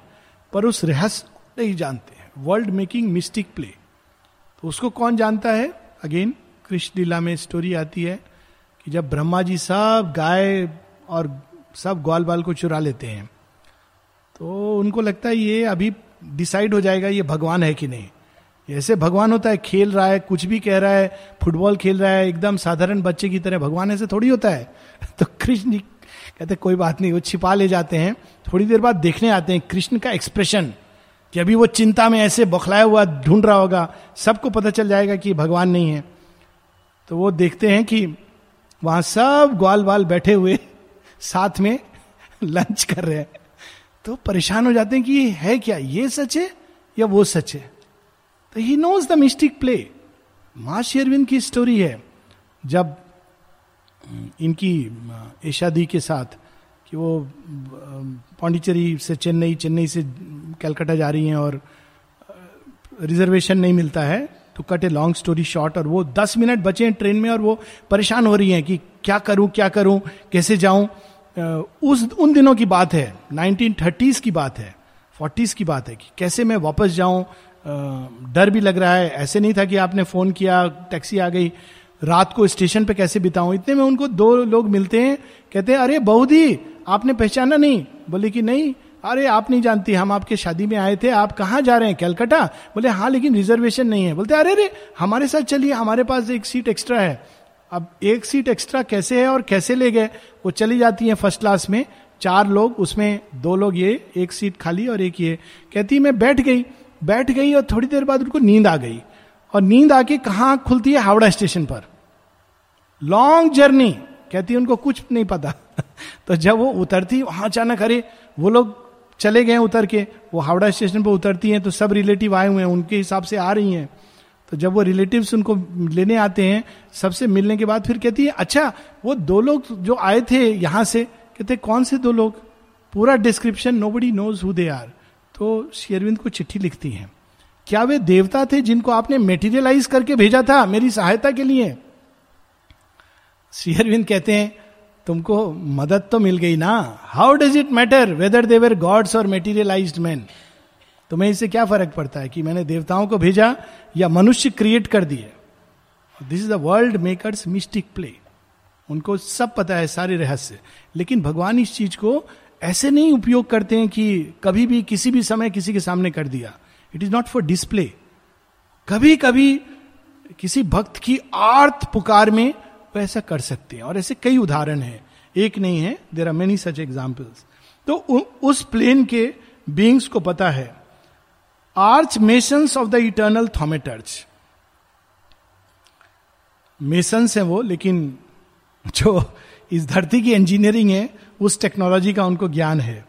पर उस रहस्य नहीं जानते हैं। वर्ल्ड मेकिंग मिस्टिक प्ले तो उसको कौन जानता है? अगेन कृष्ण लीला में स्टोरी आती है। कि जब ब्रह्मा जी सब गाय और सब ग्वाल बाल को चुरा लेते हैं तो उनको लगता है ये अभी डिसाइड हो जाएगा ये भगवान है कि नहीं। ऐसे भगवान होता है, खेल रहा है, कुछ भी कह रहा है, फुटबॉल खेल रहा है, एकदम साधारण बच्चे की तरह भगवान ऐसे थोड़ी होता है। तो कृष्ण जी कहते, कोई बात नहीं, वो छिपा ले जाते हैं। थोड़ी देर बाद देखने आते हैं, कृष्ण का एक्सप्रेशन कि अभी वो चिंता में ऐसे बौखलाया हुआ ढूंढ रहा होगा, सबको पता चल जाएगा कि भगवान नहीं है। तो वो देखते हैं कि वहाँ सब ग्वाल बाल बैठे हुए साथ में लंच कर रहे हैं। तो परेशान हो जाते हैं कि है क्या? ये सच है या वो सच है? तो he knows the mystic play माँ शेरविन की स्टोरी है। जब इनकी एशादी के साथ कि वो पांडिचेरी से चेन्नई चेन्नई से कलकत्ता जा रही हैं और रिजर्वेशन नहीं मिलता है तो cut a long story short और वो दस मिनट बचे हैं ट्रेन में और वो परेशान हो रही हैं कि क्या करूँ क्या करूँ, कैसे जाऊँ। उस, उन दिनों की बात है नाइनटीन थर्टीज की बात है फोर्टीज की बात है कि कैसे मैं वापस जाऊँ। डर भी लग रहा है, ऐसे नहीं था कि आपने फ़ोन किया, टैक्सी आ गई, रात को स्टेशन पे कैसे बिताऊं। इतने में उनको दो लोग मिलते हैं, कहते हैं, अरे बहुदी आपने पहचाना नहीं? बोले कि, नहीं अरे, आप नहीं जानती, हम आपके शादी में आए थे, आप कहाँ जा रहे हैं? कैलकाटा? बोले हाँ लेकिन रिजर्वेशन नहीं है। बोलते, अरे अरे, हमारे साथ चलिए, हमारे पास एक सीट एक्स्ट्रा है। अब एक सीट एक्स्ट्रा कैसे है और कैसे ले गए? वो चली जाती है फ़र्स्ट क्लास में, चार लोग, उसमें दो लोग ये, एक सीट खाली और एक ये। कहती, मैं बैठ गई। बैठ गई और थोड़ी देर बाद उनको नींद आ गई। और नींद आके कहा खुलती है? हावड़ा स्टेशन पर। Long journey. कहती, उनको कुछ नहीं पता। तो जब वो उतरती, वहाँ अचानक, अरे, वो लोग चले गए उतर के, वो हावड़ा स्टेशन पर उतरती हैं तो सब रिलेटिव आए हुए हैं, उनके हिसाब से आ रही हैं। तो जब वो रिलेटिव्स उनको लेने आते हैं, सबसे मिलने के बाद फिर कहती है अच्छा वो दो लोग जो आए थे यहाँ से, कहते, कौन से दो लोग? पूरा description nobody knows who they are तो शेरविंद को चिट्ठी लिखती हैं, क्या वे देवता थे जिनको आपने मेटीरियलाइज करके भेजा था मेरी सहायता के लिए? शेयरविंद कहते हैं तुमको मदद तो मिल गई ना? How does it matter whether there're gods और मेटीरियलाइज मैन तुम्हें इससे क्या फ़र्क पड़ता है कि मैंने देवताओं को भेजा या मनुष्य क्रिएट कर दिए? This is the world makers mystic play उनको सब पता है, सारे रहस्य। लेकिन भगवान इस चीज़ को ऐसे नहीं उपयोग करते हैं कि कभी भी, किसी भी समय किसी के सामने कर दिया। It is not for display कभी कभी किसी भक्त की आर्थ पुकार में वो ऐसा कर सकते हैं। और ऐसे कई उदाहरण हैं। एक नहीं है there are many such examples तो उ, उस प्लेन के बींग्स को पता है। Arch masons of the eternal thaumaturge masons हैं वो लेकिन जो इस धरती की इंजीनियरिंग है उस टेक्नोलॉजी का उनको ज्ञान है।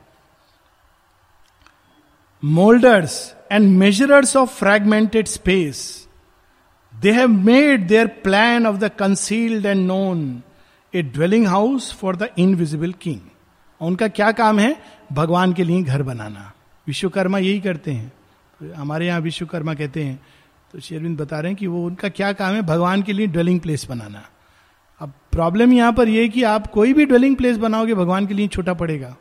Moulders and measurers of fragmented space they have made their plan of the concealed and known a dwelling house for the invisible king उनका क्या काम है? भगवान के लिए घर बनाना। विश्वकर्मा यही करते हैं। हमारे यहाँ विश्वकर्मा कहते हैं तो शेरविंद बता रहे हैं कि वो उनका क्या काम है? भगवान के लिए ड्वेलिंग प्लेस बनाना। अब प्रॉब्लम यहाँ पर यह कि आप कोई भी ड्वेलिंग प्लेस बनाओगे, भगवान के लिए छोटा पड़ेगा।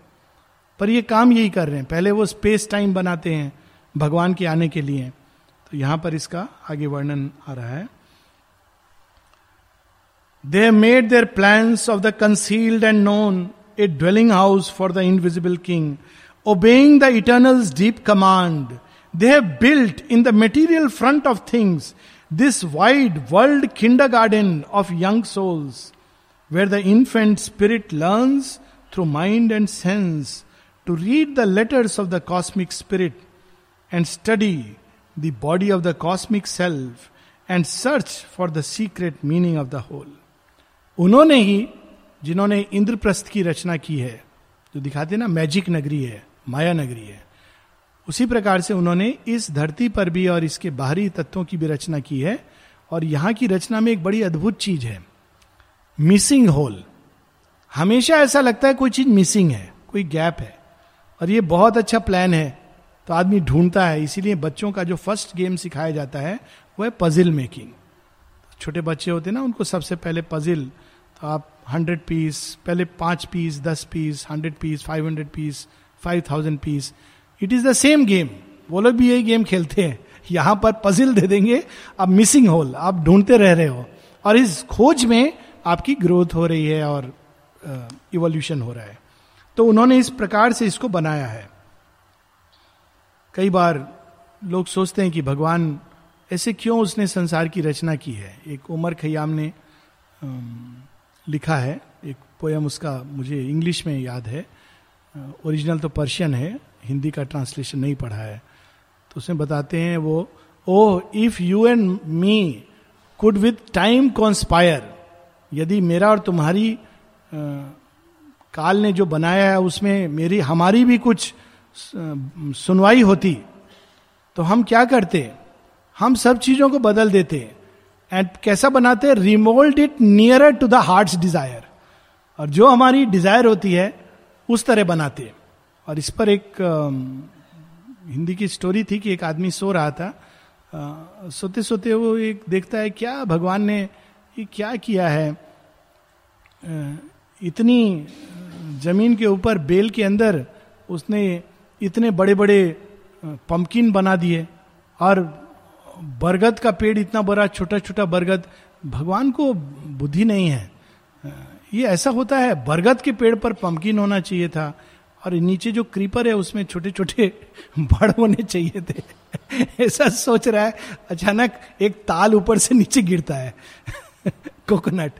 पर ये काम यही कर रहे हैं। पहले वो स्पेस टाइम बनाते हैं, भगवान के आने के लिए। तो यहाँ पर इसका आगे वर्णन आ रहा है। They made their plan of the concealed and known a dwelling house for the invisible king obeying the eternal deep command they have built in the material front of things this wide world kindergarten of young souls where the infant spirit learns through mind and sense to read the letters of the cosmic spirit and study the body of the cosmic self and search for the secret meaning of the whole उन्होंने ही, जिन्होंने इंद्रप्रस्थ की रचना की है, जो दिखाते ना magic नगरी है, माया नगरी है, उसी प्रकार से उन्होंने इस धरती पर भी और इसके बाहरी तत्वों की भी रचना की है, और यहाँ की रचना में एक बड़ी अद्भुत चीज़ है मिसिंग होल हमेशा ऐसा लगता है कोई चीज़ मिसिंग है, कोई गैप है, और ये बहुत अच्छा प्लान है तो आदमी ढूंढता है इसीलिए बच्चों का जो फ़र्स्ट गेम सिखाया जाता है वो है पजिल मेकिंग छोटे बच्चे होते हैं ना उनको सबसे पहले पजिल तो आप हंड्रेड पीस पहले पाँच पीस दस piece hundred piece five hundred piece five thousand piece it is the same game वो लोग भी यही गेम खेलते हैं। यहाँ पर पजिल दे देंगे अब मिसिंग होल आप ढूंढते रह रहे हो। और इस खोज में आपकी ग्रोथ हो रही है और इवोल्यूशन uh, हो रहा है। तो उन्होंने इस प्रकार से इसको बनाया है। कई बार लोग सोचते हैं कि भगवान ऐसे क्यों उसने संसार की रचना की है? एक उमर खयाम ने लिखा है एक पोयम उसका मुझे इंग्लिश में याद है। ओरिजिनल तो पर्शियन है हिंदी का ट्रांसलेशन नहीं पढ़ा है। तो उसमें बताते हैं वो ओ if you and me could with time conspire यदि मेरा और तुम्हारी आ, काल ने जो बनाया है उसमें मेरी हमारी भी कुछ सुनवाई होती तो हम क्या करते? हम सब चीज़ों को बदल देते एंड कैसा बनाते? Remould it nearer to the heart desire और जो हमारी डिज़ायर होती है उस तरह बनाते। और इस पर एक हिंदी की स्टोरी थी कि एक आदमी सो रहा था। आ, सोते सोते वो एक देखता है क्या भगवान ने ये क्या किया है? इतनी ज़मीन के ऊपर बेल के अंदर उसने इतने बड़े बड़े पंपकिन बना दिए और बरगद का पेड़ इतना बड़ा छोटा छोटा बरगद, भगवान को बुद्धि नहीं है। ये ऐसा होता है, बरगद के पेड़ पर पंपकिन होना चाहिए था और नीचे जो क्रीपर है उसमें छोटे छोटे बड़ होने चाहिए थे। ऐसा सोच रहा है, अचानक एक ताल ऊपर से नीचे गिरता है। कोकोनट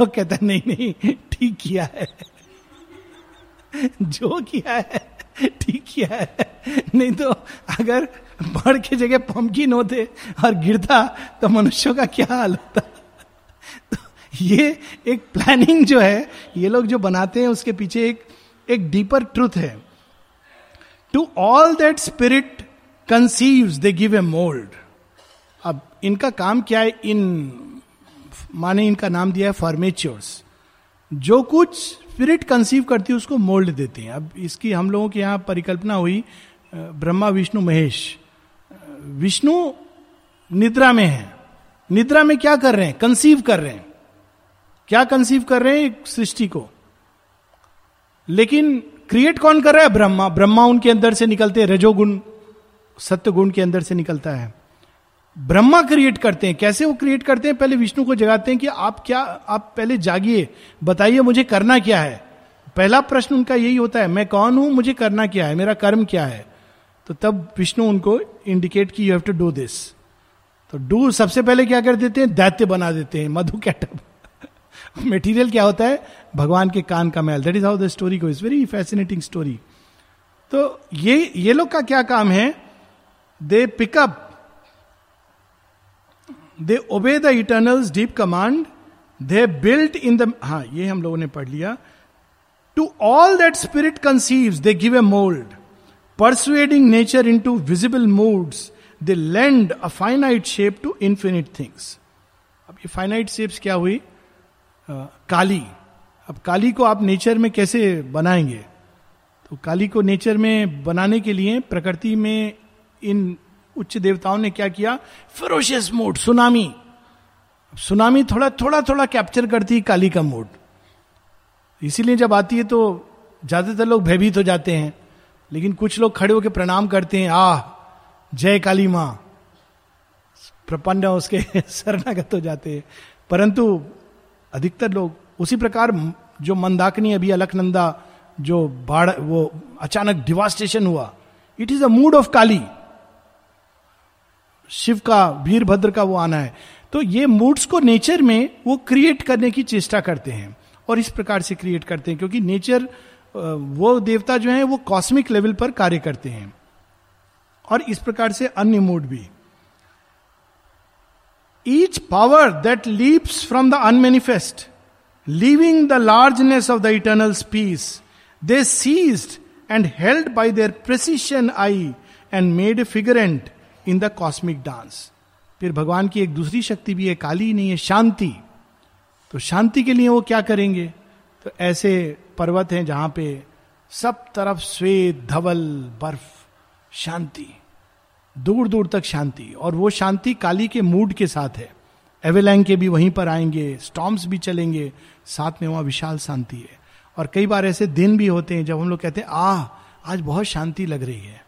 वो कहता है, नहीं नहीं, ठीक किया है। जो किया है। ठीक है नहीं तो अगर बड़ के जगह पंपकिन होते और गिरता तो मनुष्यों का क्या हाल होता? तो ये एक प्लानिंग जो है, ये लोग जो बनाते हैं, उसके पीछे एक एक डीपर ट्रूथ है। To all that spirit conceive they give a mould अब इनका काम क्या है? इन, माने इनका नाम दिया है फॉर्मेच्योर्स जो कुछ स्पिरिट कंसीव करती है, उसको मोल्ड देते हैं। अब इसकी हम लोगों के यहाँ परिकल्पना हुई ब्रह्मा, विष्णु, महेश। विष्णु निद्रा में है। निद्रा में क्या कर रहे हैं? कंसीव कर रहे हैं। क्या कंसीव कर रहे हैं? सृष्टि को। लेकिन क्रिएट कौन कर रहा है? ब्रह्मा। ब्रह्मा उनके अंदर से निकलते हैं। रजोगुण सत्य गुण के अंदर से निकलता है। ब्रह्मा क्रिएट करते हैं। कैसे वो क्रिएट करते हैं? पहले विष्णु को जगाते हैं कि आप क्या, आप पहले जागिए, बताइए मुझे करना क्या है। पहला प्रश्न उनका यही होता है, मैं कौन हूँ? मुझे करना क्या है? मेरा कर्म क्या है? तो तब विष्णु उनको इंडिकेट की you have to do this तो डू सबसे पहले क्या कर देते हैं? दैत्य बना देते हैं, मधु कैटअप। मेटीरियल क्या होता है? भगवान के कान का महल। That is how the story को इज़ वेरी फैसिनेटिंग स्टोरी तो ये ये लोग का क्या काम है? They pick up they obey the eternal's deep command they built in the हा ये हम लोगों ने पढ़ लिया। To all that spirit conceive they give a mould persuading nature into visible moods they lend a finite shape to infinite things अब ये finite shapes क्या हुई? काली। अब काली को आप नेचर में कैसे बनाएँगे? तो काली को नेचर में बनाने के लिए प्रकृति में इन उच्च देवताओं ने क्या किया? फेरोशियस मूड सुनामी सुनामी थोड़ा थोड़ा थोड़ा कैप्चर करती है काली का मूड इसीलिए जब आती है तो ज़्यादातर लोग भयभीत हो जाते हैं। लेकिन कुछ लोग खड़े होकर प्रणाम करते हैं, आह, जय काली माँ. प्रपन्न उसके शरणागत हो जाते हैं। परंतु अधिकतर लोग उसी प्रकार जो मंदाकिनी अभी अलखनंदा जो बाढ़, वो अचानक डिवास्टेशन हुआ। It is a mood of Kali. Shiv का, वीरभद्र का वो आना है। तो ये मूड्स को नेचर में वो क्रिएट करने की चेष्टा करते हैं और इस प्रकार से क्रिएट करते हैं क्योंकि नेचर वो देवता जो है, वो कॉस्मिक लेवल पर कार्य करते हैं। और इस प्रकार से अन्य मूड भी। Each power that leaps from the unmanifest leaving the largeness of the eternal peace they seized and held by their precision eye and made figurant in the cosmic dance. फिर भगवान की एक दूसरी शक्ति भी है, काली नहीं है, शांति। तो शांति के लिए वो क्या करेंगे? तो ऐसे पर्वत हैं जहाँ पे सब तरफ़ श्वेत धवल, बर्फ़, शांति। दूर दूर तक शांति। और वो शांति काली के मूड के साथ है। एवेलैंग के भी वहीं पर आएँगे स्टॉम्स भी चलेंगे, साथ में वहाँ विशाल शांति है। और कई बार ऐसे दिन भी होते हैं जब हम लोग कहते हैं, आह, आज बहुत शांति लग रही है।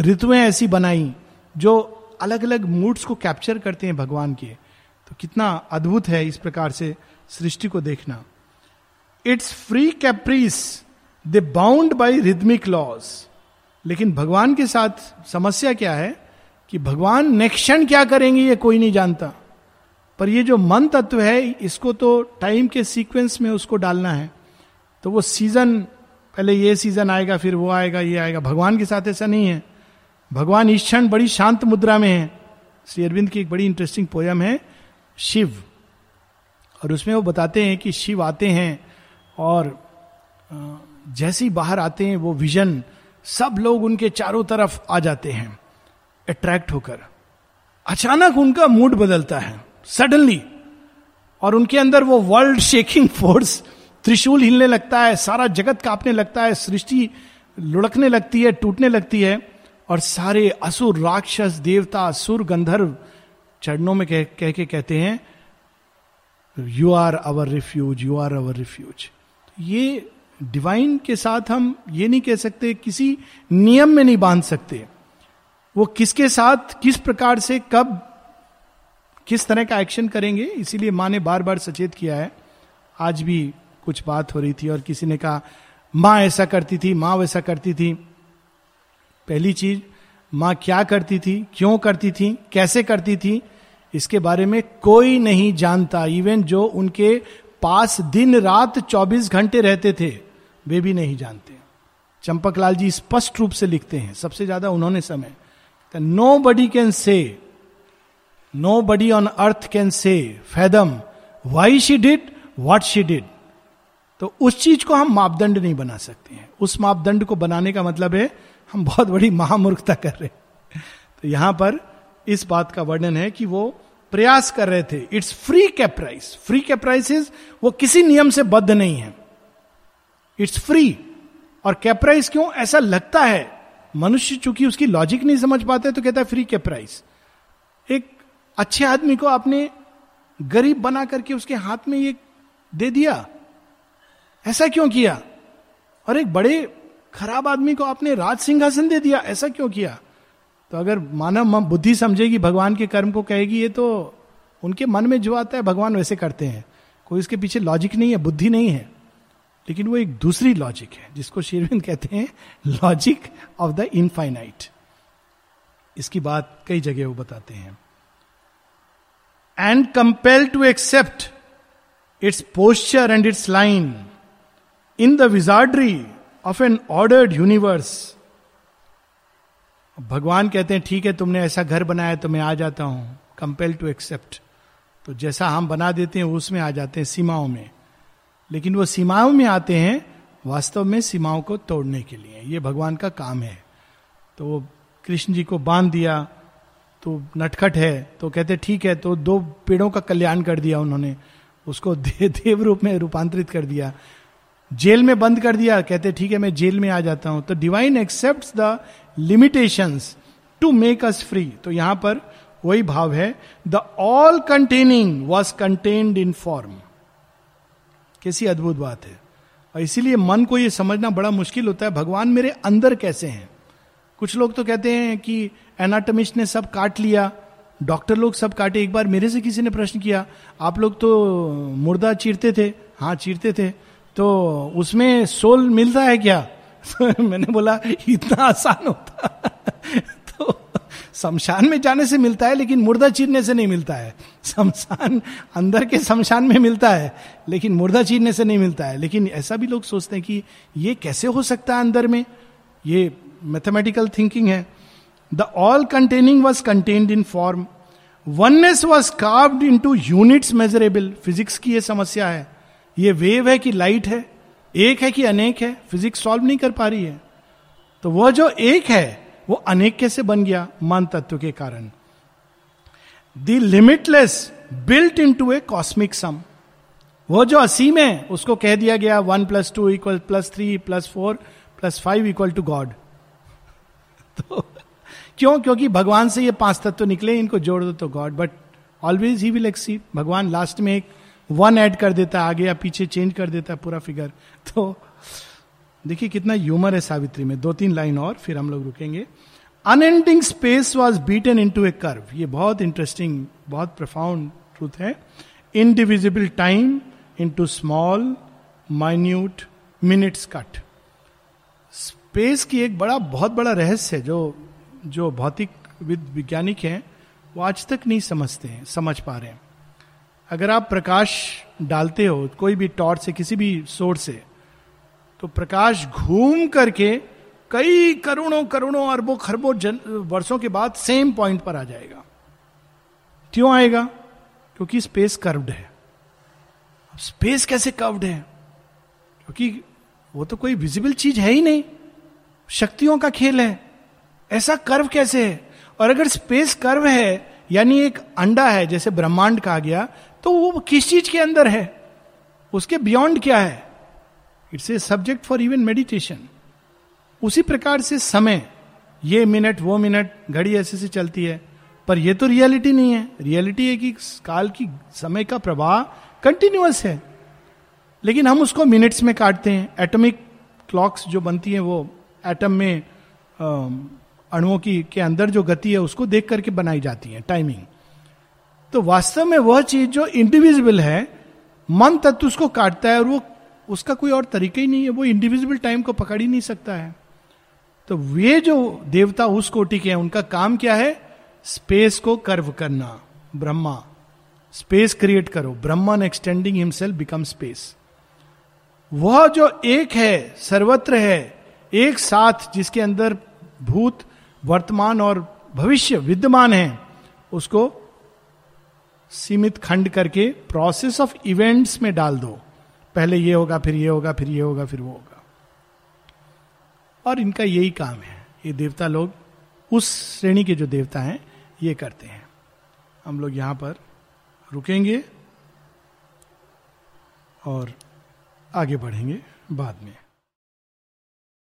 ऋतुएँ ऐसी बनाई जो अलग अलग मूड्स को कैप्चर करते हैं भगवान के। तो कितना अद्भुत है इस प्रकार से सृष्टि को देखना। Its free caprice they bound by rhythmic laws लेकिन भगवान के साथ समस्या क्या है कि भगवान क्षण क्या करेंगे ये कोई नहीं जानता। पर ये जो मन तत्व है, इसको तो टाइम के सीक्वेंस में उसको डालना है। तो वो सीज़न पहले ये सीज़न आएगा, फिर वो आएगा, ये आएगा। भगवान के साथ ऐसा नहीं है। भगवान इस क्षण बड़ी शांत मुद्रा में है। श्री अरविंद की एक बड़ी इंटरेस्टिंग पोयम है, शिव। और उसमें वो बताते हैं कि शिव आते हैं और जैसे ही बाहर आते हैं वो विजन सब लोग उनके चारों तरफ़ आ जाते हैं अट्रैक्ट होकर। अचानक उनका मूड बदलता है सडनली और उनके अंदर वो वर्ल्ड शेकिंग फोर्स त्रिशूल हिलने लगता है, सारा जगत कांपने लगता है, सृष्टि लुढ़कने लगती है, टूटने लगती है। और सारे असुर राक्षस देवता असुर गंधर्व चरणों में कह, कह के कहते हैं you are our refuge you are our refuge ये डिवाइन के साथ हम ये नहीं कह सकते किसी नियम में नहीं बाँध सकते। वो किसके साथ किस प्रकार से कब किस तरह का एक्शन करेंगे इसीलिए माँ ने बार बार सचेत किया है। आज भी कुछ बात हो रही थी और किसी ने कहा माँ ऐसा करती थी माँ वैसा करती थी। पहली चीज़, माँ क्या करती थी, क्यों करती थी, कैसे करती थी, इसके बारे में कोई नहीं जानता। इवन जो उनके पास दिन रात 24 घंटे रहते थे, वे भी नहीं जानते। चंपक लाल जी स्पष्ट रूप से लिखते हैं। सबसे ज़्यादा उन्होंने समय। Nobody can say nobody on earth can say fathom, why she did, what she did. तो उस चीज़ को हम मापदंड नहीं बना सकते हैं। उस मापदंड को बनाने का मतलब है हम बहुत बड़ी महामूर्खता कर रहे तो यहाँ पर इस बात का वर्णन है कि वो प्रयास कर रहे थे। Its free caprice free caprices वो किसी नियम से बद्ध नहीं है। इट्स फ्री और कैप्राइस क्यों? ऐसा लगता है। मनुष्य चूँकि उसकी लॉजिक नहीं समझ पाते तो कहता है फ्री कैप्राइस एक अच्छे आदमी को आपने गरीब बना करके उसके हाथ में ये दे दिया। ऐसा क्यों किया? और एक बड़े खराब आदमी को आपने राज सिंहासन दे दिया, ऐसा क्यों किया? तो अगर मानव बुद्धि समझेगी, भगवान के कर्म को कहेगी, ये तो उनके मन में जो आता है, भगवान वैसे करते हैं। कोई इसके पीछे लॉजिक नहीं है, बुद्धि नहीं है। लेकिन वो एक दूसरी लॉजिक है, जिसको शेरविंद कहते हैं लॉजिक ऑफ़ द इनफाइनाइट इसकी बात कई जगह वो बताते हैं। And compel to accept its posture and its line in the wizardry of an ordered universe भगवान कहते हैं ठीक है तुमने ऐसा घर बनाया तो मैं आ जाता हूँ कंपेल टू एक्सेप्ट तो जैसा हम बना देते हैं उसमें आ जाते हैं सीमाओं में। लेकिन वो सीमाओं में आते हैं वास्तव में सीमाओं को तोड़ने के लिए। ये भगवान का काम है। तो वो कृष्ण जी को बाँध दिया तो नटखट है तो कहते ठीक है तो दो पेड़ों का कल्याण कर दिया उन्होंने। उसको दे, देव रूप में रूपांतरित कर दिया। जेल में बंद कर दिया, कहते, ठीक है, मैं जेल में आ जाता हूँ। तो divine accept the limitation to make us free तो यहाँ पर वही भाव है the all containing was contained in form कैसी अद्भुत बात है। और इसीलिए मन को यह समझना बड़ा मुश्किल होता है, भगवान मेरे अंदर कैसे हैं? कुछ लोग तो कहते हैं कि एनाटमिस्ट ने सब काट लिया डॉक्टर लोग सब काटे। एक बार मेरे से किसी ने प्रश्न किया, आप लोग तो मुर्दा चीरते थे? हाँ चीरते थे। तो उसमें सोल मिलता है क्या? मैंने बोला, इतना आसान होता तो शमशान में जाने से मिलता है, लेकिन मुर्दा चीरने से नहीं मिलता है। शमशान अंदर के शमशान में मिलता है, लेकिन मुर्दा चीरने से नहीं मिलता है। लेकिन ऐसा भी लोग सोचते हैं कि ये कैसे हो सकता है अंदर में? ये मैथमेटिकल थिंकिंग है। The all containing was contained in form oneness was carved into units measurable physics की ये समस्या है। ये वेव है कि लाइट है, एक है कि अनेक है, फिजिक्स सॉल्व नहीं कर पा रही है। तो वह जो एक है, वो अनेक कैसे बन गया? मान तत्व के कारण। The limitless built into a cosmic sum वो जो असीम है, उसको कह दिया गया one plus two equal plus three plus four plus five equal to god तो क्यों? क्योंकि भगवान से ये पाँच तत्व निकले, इनको जोड़ दो तो god but always he will exceed भगवान लास्ट में एक वन ऐड कर देता है आगे या पीछे चेंज कर देता है पूरा फिगर तो देखिए कितना ह्यूमर है सावित्री में. दो तीन लाइन और, फिर हम लोग रुकेंगे. Unending space was beaten into a curve ये बहुत इंटरेस्टिंग बहुत प्रफाउंड ट्रूथ है. Indivisible time into small minute minutes cut space की एक बड़ा, बहुत बड़ा रहस्य है जो जो भौतिक वैज्ञानिक हैं, वो आज तक नहीं समझते हैं, समझ पा रहे हैं. अगर आप प्रकाश डालते हो, कोई भी टॉर्च से, किसी भी सोर्स से तो प्रकाश घूम करके कई करोड़ों करोड़ों अरबों, खरबों वर्षों के बाद सेम पॉइंट पर आ जाएगा। क्यों आएगा? क्योंकि स्पेस कर्व्ड है। स्पेस कैसे कर्व्ड है? क्योंकि वो तो कोई विजिबल चीज़ है ही नहीं। शक्तियों का खेल है। ऐसा कर्व कैसे है? और अगर स्पेस कर्व है, यानी एक अंडा है, जैसे ब्रह्मांड कहा गया तो वो किस चीज़ के अंदर है? उसके बियॉन्ड क्या है? It's a subject for even meditation उसी प्रकार से समय, ये मिनट वो मिनट घड़ी ऐसे से चलती है। पर ये तो रियलिटी नहीं है। रियलिटी है कि काल की समय का प्रवाह कंटिन्यूअस है। लेकिन हम उसको मिनट्स में काटते हैं। एटॉमिक क्लॉक्स जो बनती हैं, वो एटम में अणुओं की, के अंदर जो गति है, उसको देख करके बनाई जाती है टाइमिंग तो वास्तव में वह चीज़ जो इंडिविजुअल है, मन तत्व उसको काटता है और वो, उसका कोई और तरीका ही नहीं है, वो इंडिविजुअल टाइम को पकड़ ही नहीं सकता है। तो वे जो देवता उस कोटि के हैं, उनका काम क्या है? स्पेस को कर्व करना, ब्रह्मा। स्पेस क्रिएट करो Brahman extending himself become space वह जो एक है, सर्वत्र है, एक साथ जिसके अंदर भूत, वर्तमान और भविष्य विद्यमान है, उसको सीमित खंड करके प्रोसेस ऑफ़ इवेंट्स में डाल दो। पहले ये होगा, फिर ये होगा, फिर ये होगा, फिर वो होगा। और इनका यही काम है। ये देवता लोग, उस श्रेणी के जो देवता हैं, ये करते हैं। हम लोग यहाँ पर रुकेंगे और आगे बढ़ेंगे बाद में।